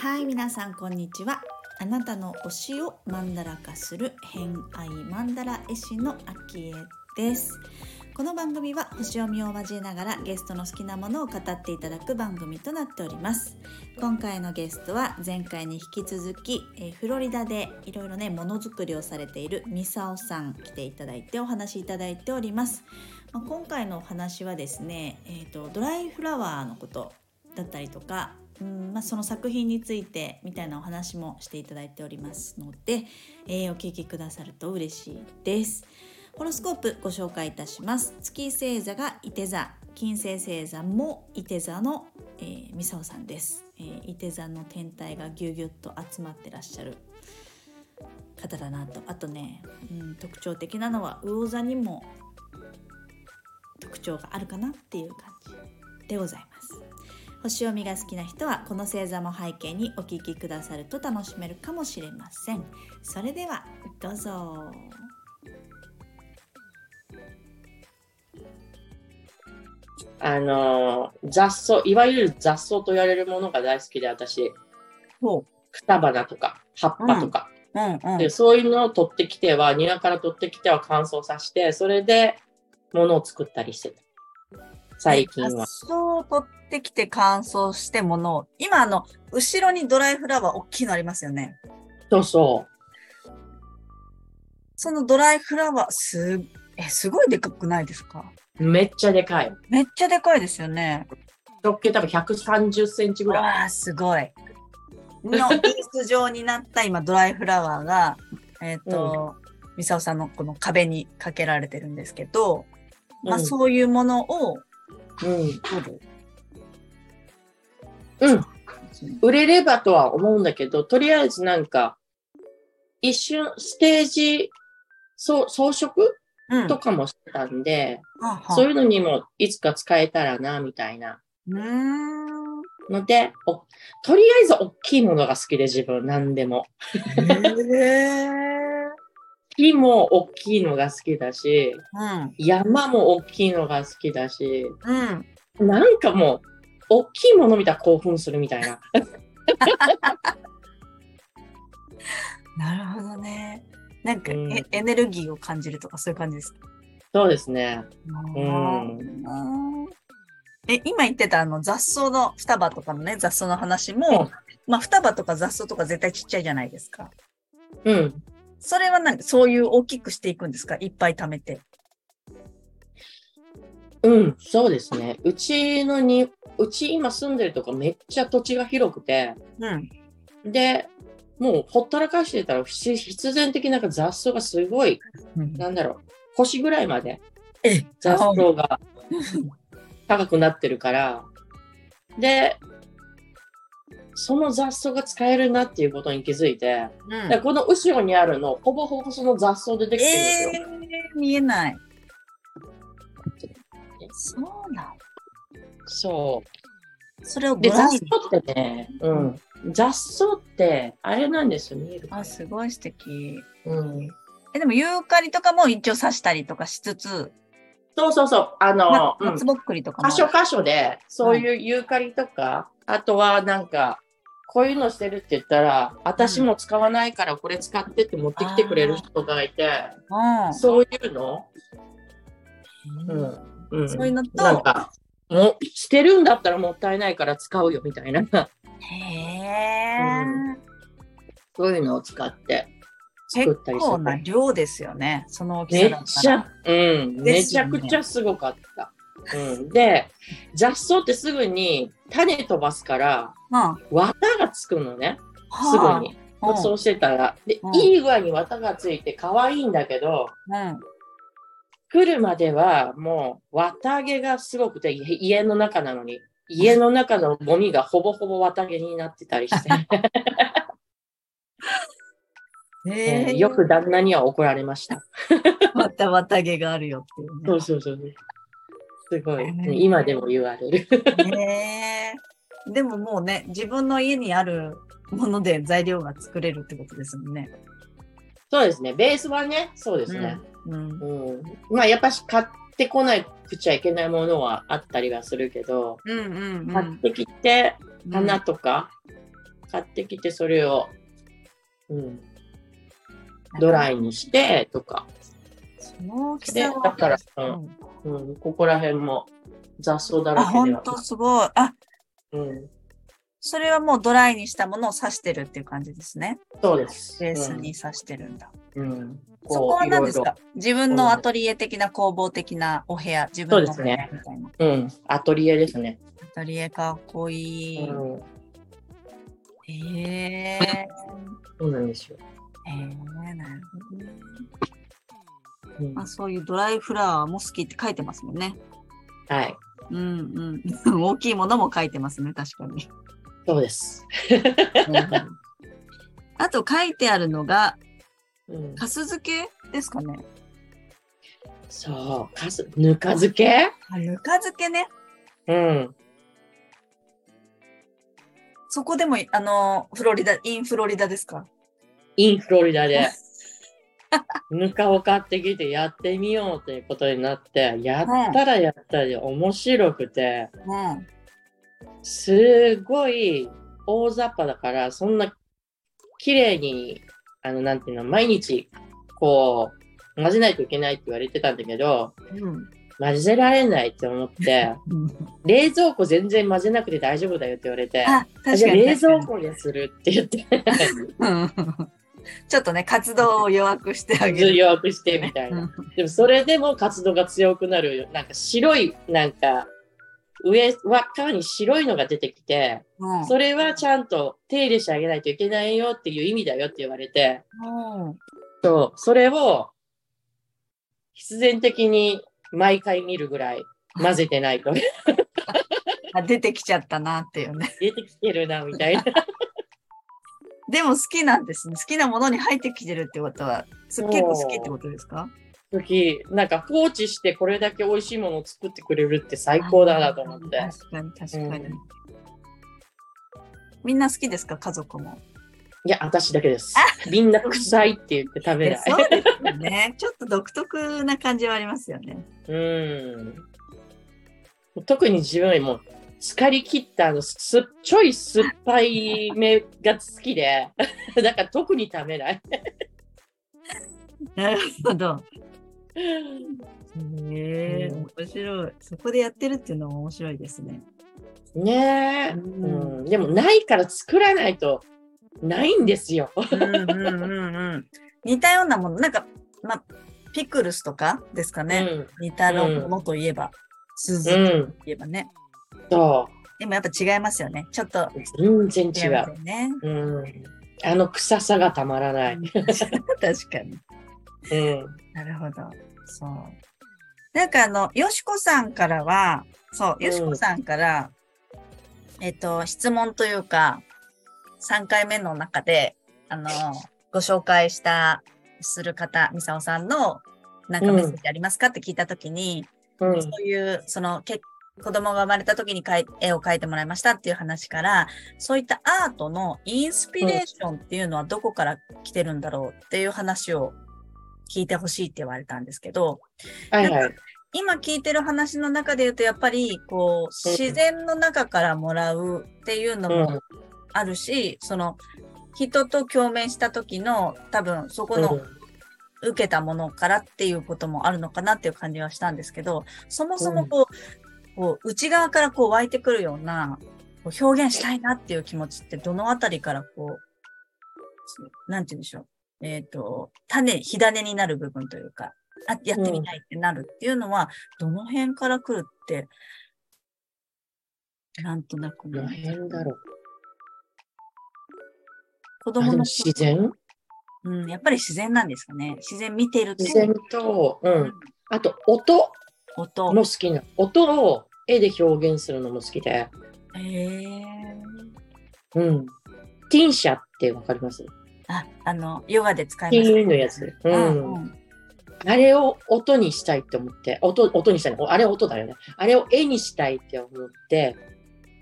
はい皆さんこんにちは。あなたの推しをマンダラ化する偏愛マンダラ絵師のアキエです。この番組は星読みを交えながらゲストの好きなものを語っていただく番組となっております今回のゲストは前回に引き続き、えフロリダでいろいろねものづくりをされているミサオさん来ていただいてお話しいただいておりますまあ、今回のお話はですね、えーと、ドライフラワーのことだったりとか、うんまあ、その作品についてみたいなお話もしていただいておりますので、えー、お聞きくださると嬉しいです。ホロスコープご紹介いたします。月星座が伊手座、金星星座も伊手座の、えー、ミサオさんです。えー、伊手座の天体がぎゅうぎゅっと集まってらっしゃる方だなと。あとね、うん、特徴的なのは魚座にも特徴があるかなっていう感じでございます星読みが好きな人はこの星座も背景にお聞きくださると楽しめるかもしれませんそれではどうぞあの雑草いわゆる雑草と言われるものが大好きで私双花とか葉っぱとか、うんうんうん、でそういうのを取ってきては庭から取ってきては乾燥させてそれでものを作ったりしてた。最近は。そう取ってきて乾燥してものを、今あの、後ろにドライフラワー大きいのありますよね。そうそう。そのドライフラワー、す、え、すごいでかくないですか？めっちゃでかい。めっちゃでかいですよね。直径多分130センチぐらい。ああ、すごい。のピース状になった今ドライフラワーが、えっ、ー、と、うん、ミサオさんのこの壁にかけられてるんですけど、まあ、そういうものを売る。うん。売れればとは思うんだけど、とりあえずなんか、一瞬ステージ装飾とかもしてたんで、うん、そういうのにもいつか使えたらな、みたいな。のでとりあえず大きいものが好きで自分、何でも。えー木も大きいのが好きだし、うん、山も大きいのが好きだし、うん、なんかもう、大きいもの見たら興奮するみたいな。なるほどね。なんか、うん、エネルギーを感じるとかそういう感じですか？そうですね。うん、え今言ってたあの雑草の双葉とかのね雑草の話も、まあ双葉とか雑草とか絶対ちっちゃいじゃないですか。うん。それは何そういう大きくしていくんですか？いっぱい貯めて。うん、そうですね。うちのに、うち今住んでるとこめっちゃ土地が広くて、うん、で、もうほったらかしてたら必然的な雑草がすごい、うん、なんだろう、腰ぐらいまで雑草が高くなってるから、で、その雑草が使えるなっていうことに気づいて、うん、この後ろにあるの、ほぼほぼその雑草でできてるんですよ。えー、見えない。そうなんそう。それをで、雑草ってね、うん。雑草って、あれなんですよ、見える。あ、すごい素敵。うん。え、でもユーカリとかも一応刺したりとかしつつ、そうそうそう、あの、松ぼっくりとかも。箇所箇所で、そういうユーカリとか、あとはなんか、こういうのしてるって言ったら、私も使わないからこれ使ってって持ってきてくれる人がいて、そういうの、うんうん、そういうのと、なんか、も捨てるんだったらもったいないから使うよみたいな。へえ、うん、そういうのを使って作ったり結構な量ですよね、その大きさだったら。めっちゃ、うん、めちゃくちゃすごかった。うん、で、雑草ってすぐに種飛ばすから、うん、綿がつくのね、すぐに。そうしてたら。で、うん、いい具合に綿がついて可愛いんだけど、うん、来るまではもう綿毛がすごくて、家の中なのに、家の中のゴミがほぼほぼ綿毛になってたりして。えー、よく旦那には怒られました。また綿毛があるよっていう、ね。そうそうそう。すごい、えー、今でも言われる。えー、でももうね、自分の家にあるもので材料が作れるってことですもんね。そうですね。ベースはね、そうですね。うん、うん、まあやっぱし買ってこないくちゃいけないものはあったりはするけど、うんうんうん、買ってきて花とか、買ってきてそれを、うん、ドライにしてとか。その大きさだから、うん、うん、ここら辺も雑草だらけで本当すごい。あ、うん。それはもうドライにしたものを刺してるっていう感じですね。そうです。ベースに刺してるんだ。うん。そこは何ですか？自分のアトリエ的な工房的なお部屋、自分の部屋みたいな。うね、うん。アトリエですね。アトリエかっこいい。うん、ええー。そうなんですよ。ええー、なるほどね。うん、まあ、そういうドライフラワーも好きって書いてますもんね。はい。うんうん。大きいものも書いてますね、確かに。そうです。あと書いてあるのが、うん、かす漬けですかね。そう、かす、ぬか漬け？あ、ぬか漬けね。うん。そこでも、あの、フロリダ、インフロリダですか？インフロリダで。ぬかを買ってきてやってみようということになって、やったらやったり面白くて、うん、すごい大雑把だから、そんな綺麗に、あの、なんていうの、毎日、こう、混ぜないといけないって言われてたんだけど、うん、混ぜられないって思って、冷蔵庫全然混ぜなくて大丈夫だよって言われて、あじゃあ冷蔵庫でするって言って。ちょっとね、活動を弱くしてあげる。弱くしてみたいな。でもそれでも活動が強くなる、なんか白い、なんか、上輪っかに白いのが出てきて、うん、それはちゃんと手入れしてあげないといけないよっていう意味だよって言われて、うん、そう、それを必然的に毎回見るぐらい混ぜてないと。あ出てきちゃったなっていうね。出てきてるなみたいな。でも好きなんですね。好きなものに入ってきてるってことは、結構好きってことですか？好き。なんか放置してこれだけ美味しいものを作ってくれるって最高だなと思って。確かに確かに、うん、みんな好きですか家族も？いや、私だけです。みんな臭いって言って食べない。そうですよね。ちょっと独特な感じはありますよね。うん。特に自分よりも疲れ切ったあのすちょい酸っぱい目が好きで、だから特に食べない。なるほど。へえ、面白い。そこでやってるっていうのも面白いですね。ねえ、うん、でもないから作らないとないんですよ。うんうんうんうん、似たようなもの、なんか、まピクルスとかですかね。うん、似たものといえば、鈴といえばね。そう。でもやっぱ違いますよね。ちょっと。全然違う。ね、うん。あの臭さがたまらない。確かに。うん。なるほど。そう。なんかあの、よしこさんからは、そう、よしこさんから、うん、えっと、質問というか、3回目の中で、あの、ご紹介した、する方、みさおさんの、なんかメッセージありますかって聞いたときに、うん、そういう、その、結子供が生まれた時に絵を描いてもらいましたっていう話から、そういったアートのインスピレーションっていうのはどこから来てるんだろうっていう話を聞いてほしいって言われたんですけど、はいはい、今聞いてる話の中で言うと、やっぱりこう自然の中からもらうっていうのもあるし、うん、その人と共鳴した時の多分そこの受けたものからっていうこともあるのかなっていう感じはしたんですけど、そもそもこう、こう内側からこう湧いてくるようなこう表現したいなっていう気持ちってどのあたりからこう、なんて言うんでしょう。えっ、ー、と、種、火種になる部分というか、あ、やってみたいってなるっていうのは、うん、どの辺から来るって、なんとなく。どの辺だろう。子供の自然？うん、やっぱり自然なんですかね。自然見てると。自然と、うん。あと、音？音。も好きな。音を絵で表現するのも好きで。へえ。うん。ティンシャってわかります？あ、あの、ヨガで使います、ね。のやつ。うん。うん、あれを音にしたいって思って、音、音にしたい。あれ音だよね。あれを絵にしたいって思って。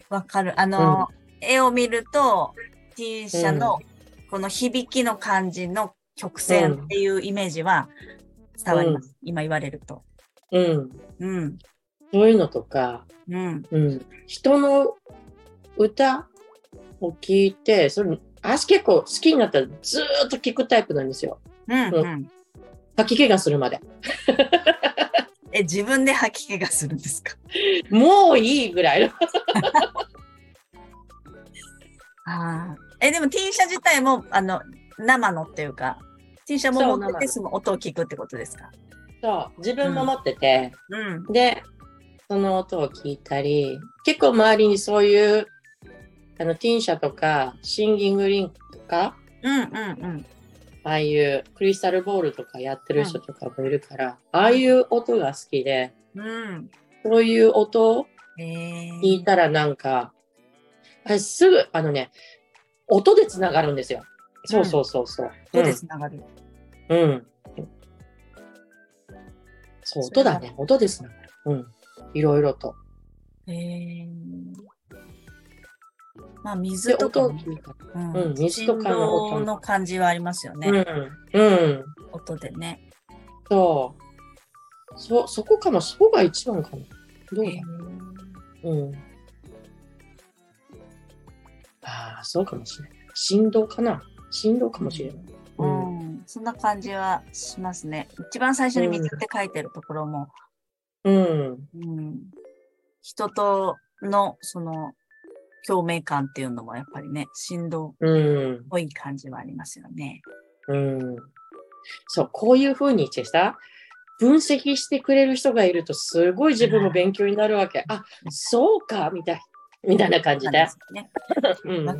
わかる。あの、うん、絵を見ると、ティンシャのこの響きの感じの曲線っていうイメージは、伝わります。うん、今言われると。うん。うん。そういうのとか、うん。うん。人の歌を聞いて、それ、私結構好きになったらずっと聞くタイプなんですよ。うん、うん。吐き気がするまで。え、自分で吐き気がするんですか？もういいぐらいの。ああ。え、でも T 社自体も、あの、生のっていうか、T 社も持っててその音を聞くってことですか？そう、自分も持ってて、うん、で、その音を聞いたり、結構周りにそういう、あの、ティン社とか、シンギングリンクとか、うんうんうん。ああいうクリスタルボールとかやってる人とかもいるから、うん、ああいう音が好きで、うん、そういう音を聞いたらなんか、あすぐ、あのね、音でつながるんですよ。そうそうそうそう。音でつながる。うん。そう、音だね。音ですね。うん。いろいろと。へえ。まあ、水とか、うん、うん、水とかの音の感じはありますよね。うん。うん。音でね。そう。そ、そこかも、そこが一番かな。どうだ？うん。ああ、そうかもしれない。振動かな？振動かもしれない。うん、うん、そんな感じはしますね。一番最初に水って書いてるところも、うん。うん、人とのその共鳴感っていうのもやっぱりね、振動っぽい感じはありますよね。うん。そう、こういうふうにしてさ、分析してくれる人がいるとすごい自分も勉強になるわけ。あ、そうか、みたい。みたいな感じで。わ、ね、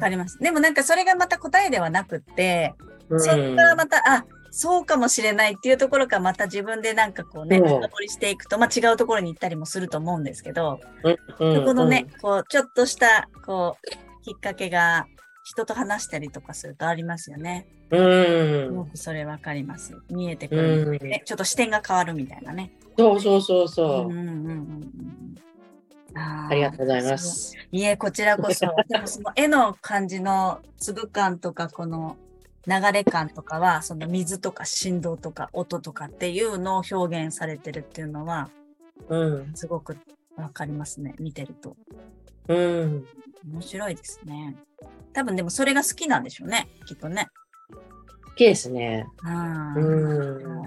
かります。でもなんかそれがまた答えではなくって、うん、そこからまた、あ、そうかもしれないっていうところからまた自分でなんかこうね、深掘りしていくと、まあ、違うところに行ったりもすると思うんですけど、うこのね、こう、ちょっとした、こう、きっかけが人と話したりとかするとありますよね。うん。すごくそれわかります。見えてくる、ね、ちょっと視点が変わるみたいなね。そうそうそうそう。うんうんうんありがとうございます。いえ、こちらこそ。でもその絵の感じの粒感とか、この流れ感とかは、その水とか振動とか音とかっていうのを表現されてるっていうのは、うん、すごくわかりますね、見てると。うん。面白いですね。多分でもそれが好きなんでしょうね、きっとね。好きですね。うん。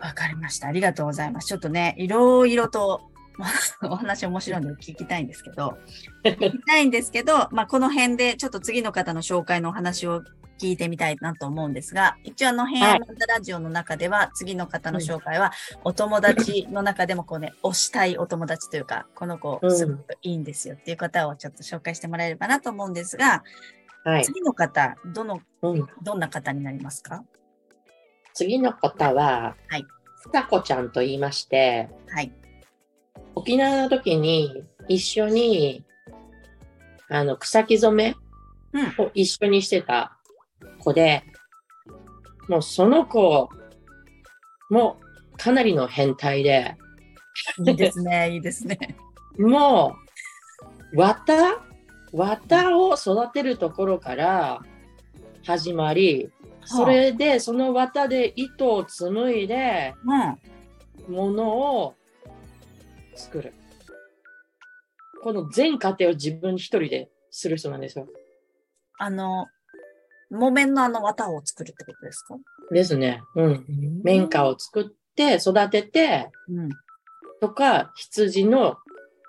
わかりました。ありがとうございます。ちょっとね、いろいろと お話面白いので聞きたいんですけど、聞きたいんですけど、まあ、この辺でちょっと次の方の紹介のお話を聞いてみたいなと思うんですが、一応あの、平安ラジオの中では、次の方の紹介は、お友達の中でもこうね、推したいお友達というか、この子すごくいいんですよっていう方をちょっと紹介してもらえればなと思うんですが、はい、次の方、どの、うん、どんな方になりますか？次の方は、はい。ふたこちゃんと言いまして、はい。沖縄の時に一緒に、あの、草木染めを一緒にしてた子で、もうその子もかなりの変態で。いいですね、いいですね。もう、綿綿を育てるところから始まり、それで、その綿で糸を紡いで、ものを作る。この全過程を自分一人でする人なんですよ。あの、木綿のあの綿を作るってことですか？ですね。うん。綿花を作って育てて、うん、とか、羊の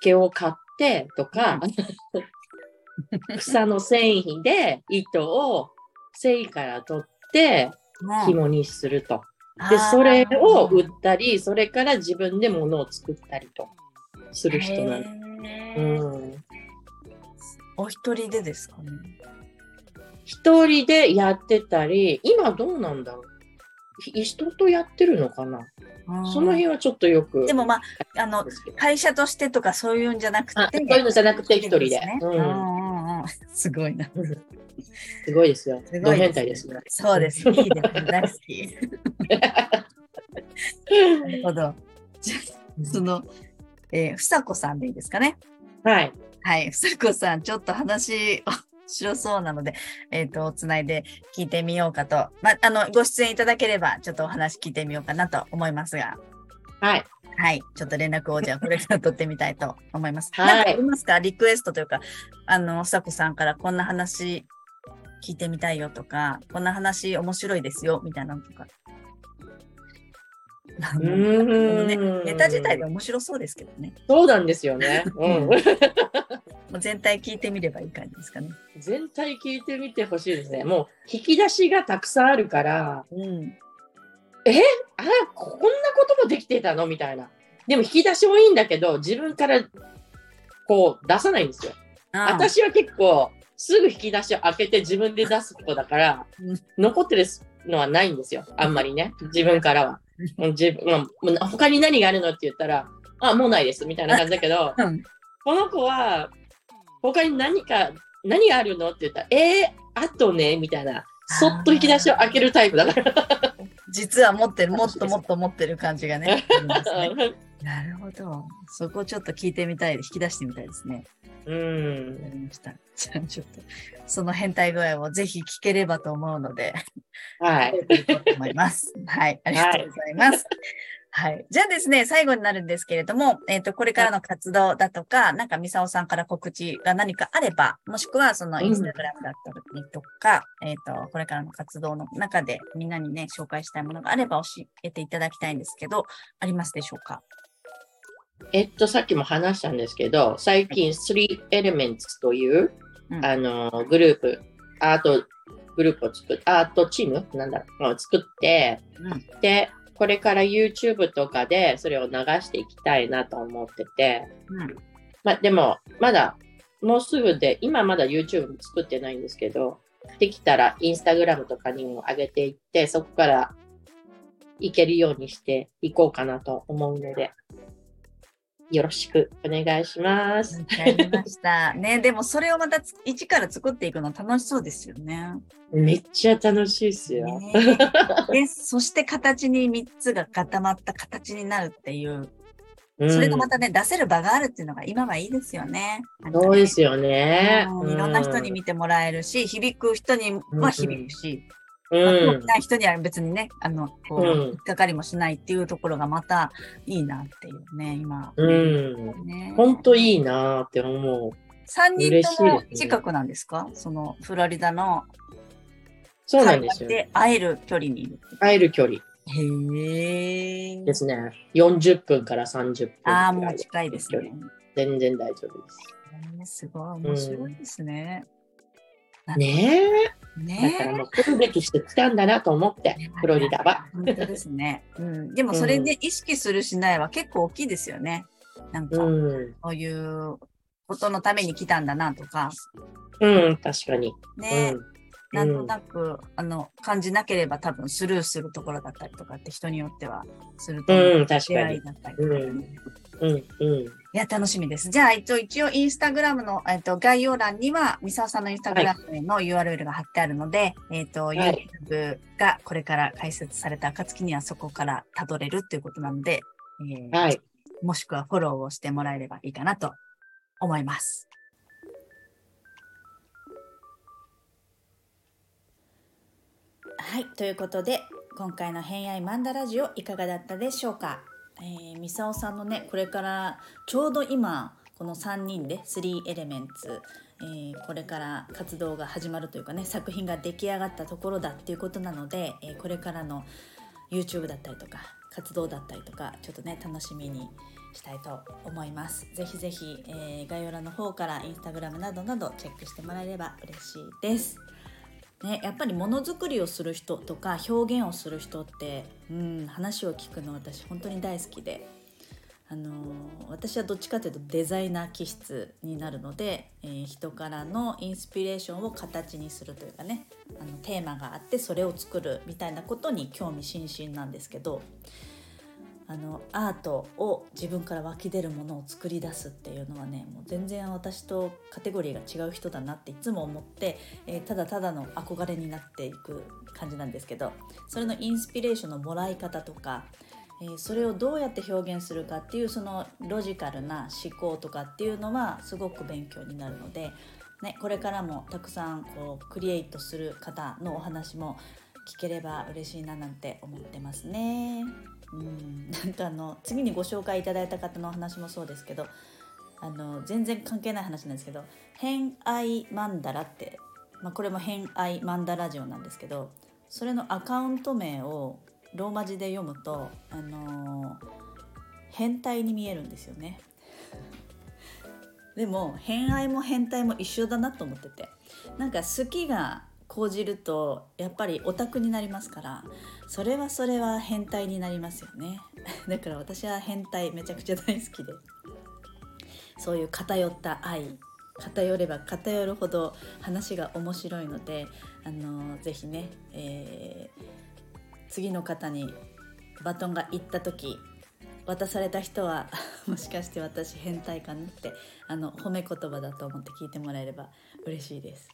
毛を買ってとか、うん、草の繊維で糸を繊維から取って紐にすると。で、それを売ったり、それから自分で物を作ったりとする人なんうん。お一人でですかね？一人でやってたり、今どうなんだろう？人とやってるのかな？その辺はちょっとよく。でもまあ、あの、会社としてとかそういうんじゃなくて。そういうのじゃなくて一人で。すごいな。すごいですよ。すごい変態ですね。そうです。いいです。大好き。なるほど。じゃその、えー、ふさこさんでいいですかね？はい。はい。ふさこさん、ちょっと話を白そうなので、えっ、ー、と、つないで聞いてみようかと。まあ、あの、ご出演いただければ、ちょっとお話聞いてみようかなと思いますが。はい。はい。ちょっと連絡をじゃあ、これから取ってみたいと思います。はい。何かありますか？リクエストというか、あの、さこさんからこんな話聞いてみたいよとか、こんな話面白いですよ、みたいなのとか。うんね、ネタ自体で面白そうですけどね。そうなんですよね。うん。もう全体聞いてみればいい感じですかね。全体聞いてみてほしいですね。もう引き出しがたくさんあるから、うん、え？あこんなこともできてたの？みたいな。でも引き出しもいいんだけど、自分からこう出さないんですよ。私は結構すぐ引き出しを開けて自分で出す子だから、残ってるのはないんですよ。あんまりね。自分からは。自分、まあ、他に何があるのって言ったら、あ、もうないです。みたいな感じだけど、うん、この子は、他に何か、何があるのって言ったら、えー、あとね、みたいな。そっと引き出しを開けるタイプだから。実は持ってる、もっともっと持ってる感じがね。ねなるほど。そこをちょっと聞いてみたい、引き出してみたいですね。うん。わかりました。じゃあちょっと、その変態具合をぜひ聞ければと思うので、はい。思います。はい。ありがとうございます。はい。じゃあですね、最後になるんですけれども、えっ、ー、と、これからの活動だとか、なんか、みさおさんから告知が何かあれば、もしくは、その、インスタグラムだったりとか、うん、えっ、と、これからの活動の中で、みんなにね、紹介したいものがあれば教えていただきたいんですけど、ありますでしょうか？えっと、さっきも話したんですけど、最近3 Elements という、うん、あの、グループ、アートグループを作っアートチームなんだろう、作って、うん、で、これから YouTube とかでそれを流していきたいなと思ってて、うん、までも、まだ、もうすぐで、今まだ YouTube 作ってないんですけど、できたら Instagram とかにも上げていって、そこからいけるようにしていこうかなと思うので、よろしくお願いします。わかりました。ね、でもそれをまた一から作っていくの楽しそうですよね。めっちゃ楽しいですよ。ね、で、そして形に3つが固まった形になるっていう。それがまたね、出せる場があるっていうのが今はいいですよね。ねそうですよね、うん。いろんな人に見てもらえるし、響く人には響くし、うん、ない人には別にね、あの、こう、引っかかりもしないっていうところがまたいいなっていうね、今。うん。ね、本当いいなって思う。3人とも近くなんですか、ね、そのフロリダの。そうなんですよ。で、会える距離にいる。会える距離。へえ。ですね。40分から30分。ああ、もう近いですね。全然大丈夫です。すごい面白いですね。うん、ねえ。ね、だからもう来るべきして来たんだなと思って、フロリダは。本当ですね。うん、でもそれで意識するしないは結構大きいですよね。なんか、そういうことのために来たんだなとか。うん、確かに。ね。うんなんとなく、うん、あの感じなければ多分スルーするところだったりとかって人によってはすると思う、うん、確かに。だったりとか、ね、うんうん、いや、楽しみです。じゃあ、一応、一応、インスタグラムの、えっと、概要欄には、三沢さんのインスタグラムの URL が貼ってあるので、はい、えっと、はい、YouTube がこれから開設された暁にはそこからたどれるということなので、えー、はい、もしくはフォローをしてもらえればいいかなと思います。はい、ということで、今回の偏愛マンダラジオいかがだったでしょうか？えー、ミサオさんのねこれからちょうど今この3人で3エレメンツ、えー、これから活動が始まるというかね作品が出来上がったところだっていうことなので、えー、これからの YouTube だったりとか活動だったりとかちょっとね楽しみにしたいと思います。ぜひぜひ、えー、概要欄の方から Instagram などなどチェックしてもらえれば嬉しいです。ね、やっぱりものづくりをする人とか表現をする人って、うん、話を聞くの私本当に大好きで、あのー、私はどっちかというとデザイナー気質になるので、えー、人からのインスピレーションを形にするというかねあのテーマがあってそれを作るみたいなことに興味津々なんですけどあのアートを自分から湧き出るものを作り出すっていうのはねもう全然私とカテゴリーが違う人だなっていつも思って、えー、ただただの憧れになっていく感じなんですけどそれのインスピレーションのもらい方とか、えー、それをどうやって表現するかっていうそのロジカルな思考とかっていうのはすごく勉強になるのでね、これからもたくさんこうクリエイトする方のお話も聞ければ嬉しいななんて思ってますね。うんなんかあの次にご紹介いただいた方の話もそうですけどあの全然関係ない話なんですけど「偏愛マンダラ」って、まあ、これも「偏愛マンダラジオ」なんですけどそれのアカウント名をローマ字で読むと、あのー、変態に見えるんですよね。でも偏愛も変態も一緒だなと思っててなんか好きが講じるとやっぱりオタクになりますからそれはそれは変態になりますよね。だから私は変態めちゃくちゃ大好きで。そういう偏った愛偏れば偏るほど話が面白いのであのぜひね、えー、次の方にバトンが行った時渡された人は もしかして私変態かなってあの褒め言葉だと思って聞いてもらえれば嬉しいです。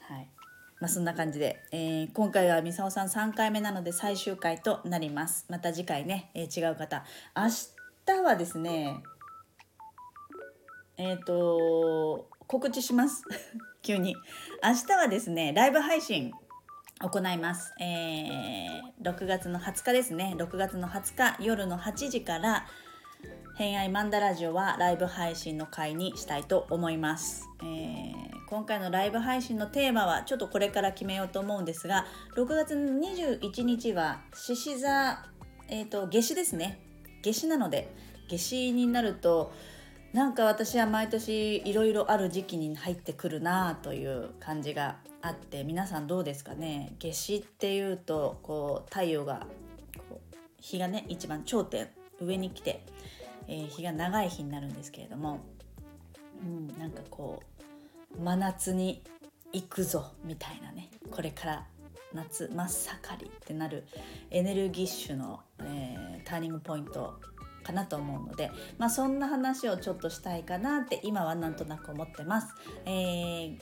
はい。まあ、そんな感じで、えー、今回はみさおさん3回目なので最終回となります。また次回ね、えー、違う方。明日はですね、えっ、ー、と、告知します。急に。明日はですね、ライブ配信行います。えー、6月の20日ですね。6月の20日夜の8時から、偏愛マンダラジオはライブ配信の会にしたいと思います。えー、今回のライブ配信のテーマはちょっとこれから決めようと思うんですが、6月21日は獅子座、え、ー、と、夏至ですね。夏至なので、夏至になると、なんか私は毎年いろいろある時期に入ってくるなという感じがあって皆さんどうですかね？夏至っていうとこう太陽がこう日がね一番頂点上に来て、えー、日が長い日になるんですけれども、うん、なんかこう真夏に行くぞみたいなねこれから夏真っ盛りってなるエネルギッシュの、えー、ターニングポイントかなと思うので、まあ、そんな話をちょっとしたいかなって今はなんとなく思ってます。えー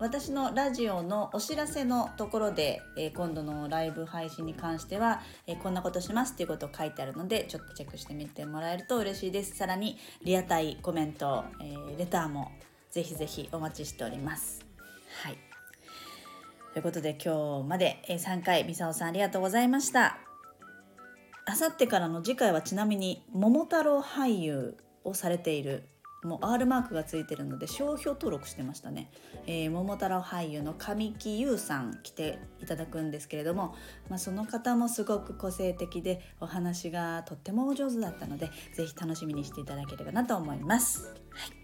私のラジオのお知らせのところで、えー、今度のライブ配信に関しては、えー、こんなことしますっていうことを書いてあるのでちょっとチェックしてみてもらえると嬉しいですさらにリアタイコメント、えー、レターもぜひぜひお待ちしております。はい。ということで今日まで3回みさおさんありがとうございました。あさってからの次回はちなみに桃太郎俳優をされているもう R マークがついてるので商標登録してましたね、えー、桃太郎俳優の神木優さん来ていただくんですけれども、まあ、その方もすごく個性的でお話がとってもお上手だったので是非楽しみにしていただければなと思います。はい。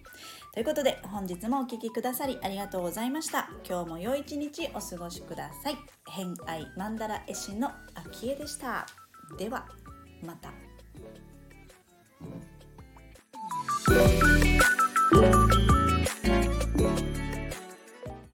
ということで本日もお聴きくださりありがとうございました。今日も良い一日お過ごしください。偏愛マンダラ絵師の秋江でした。ではまた。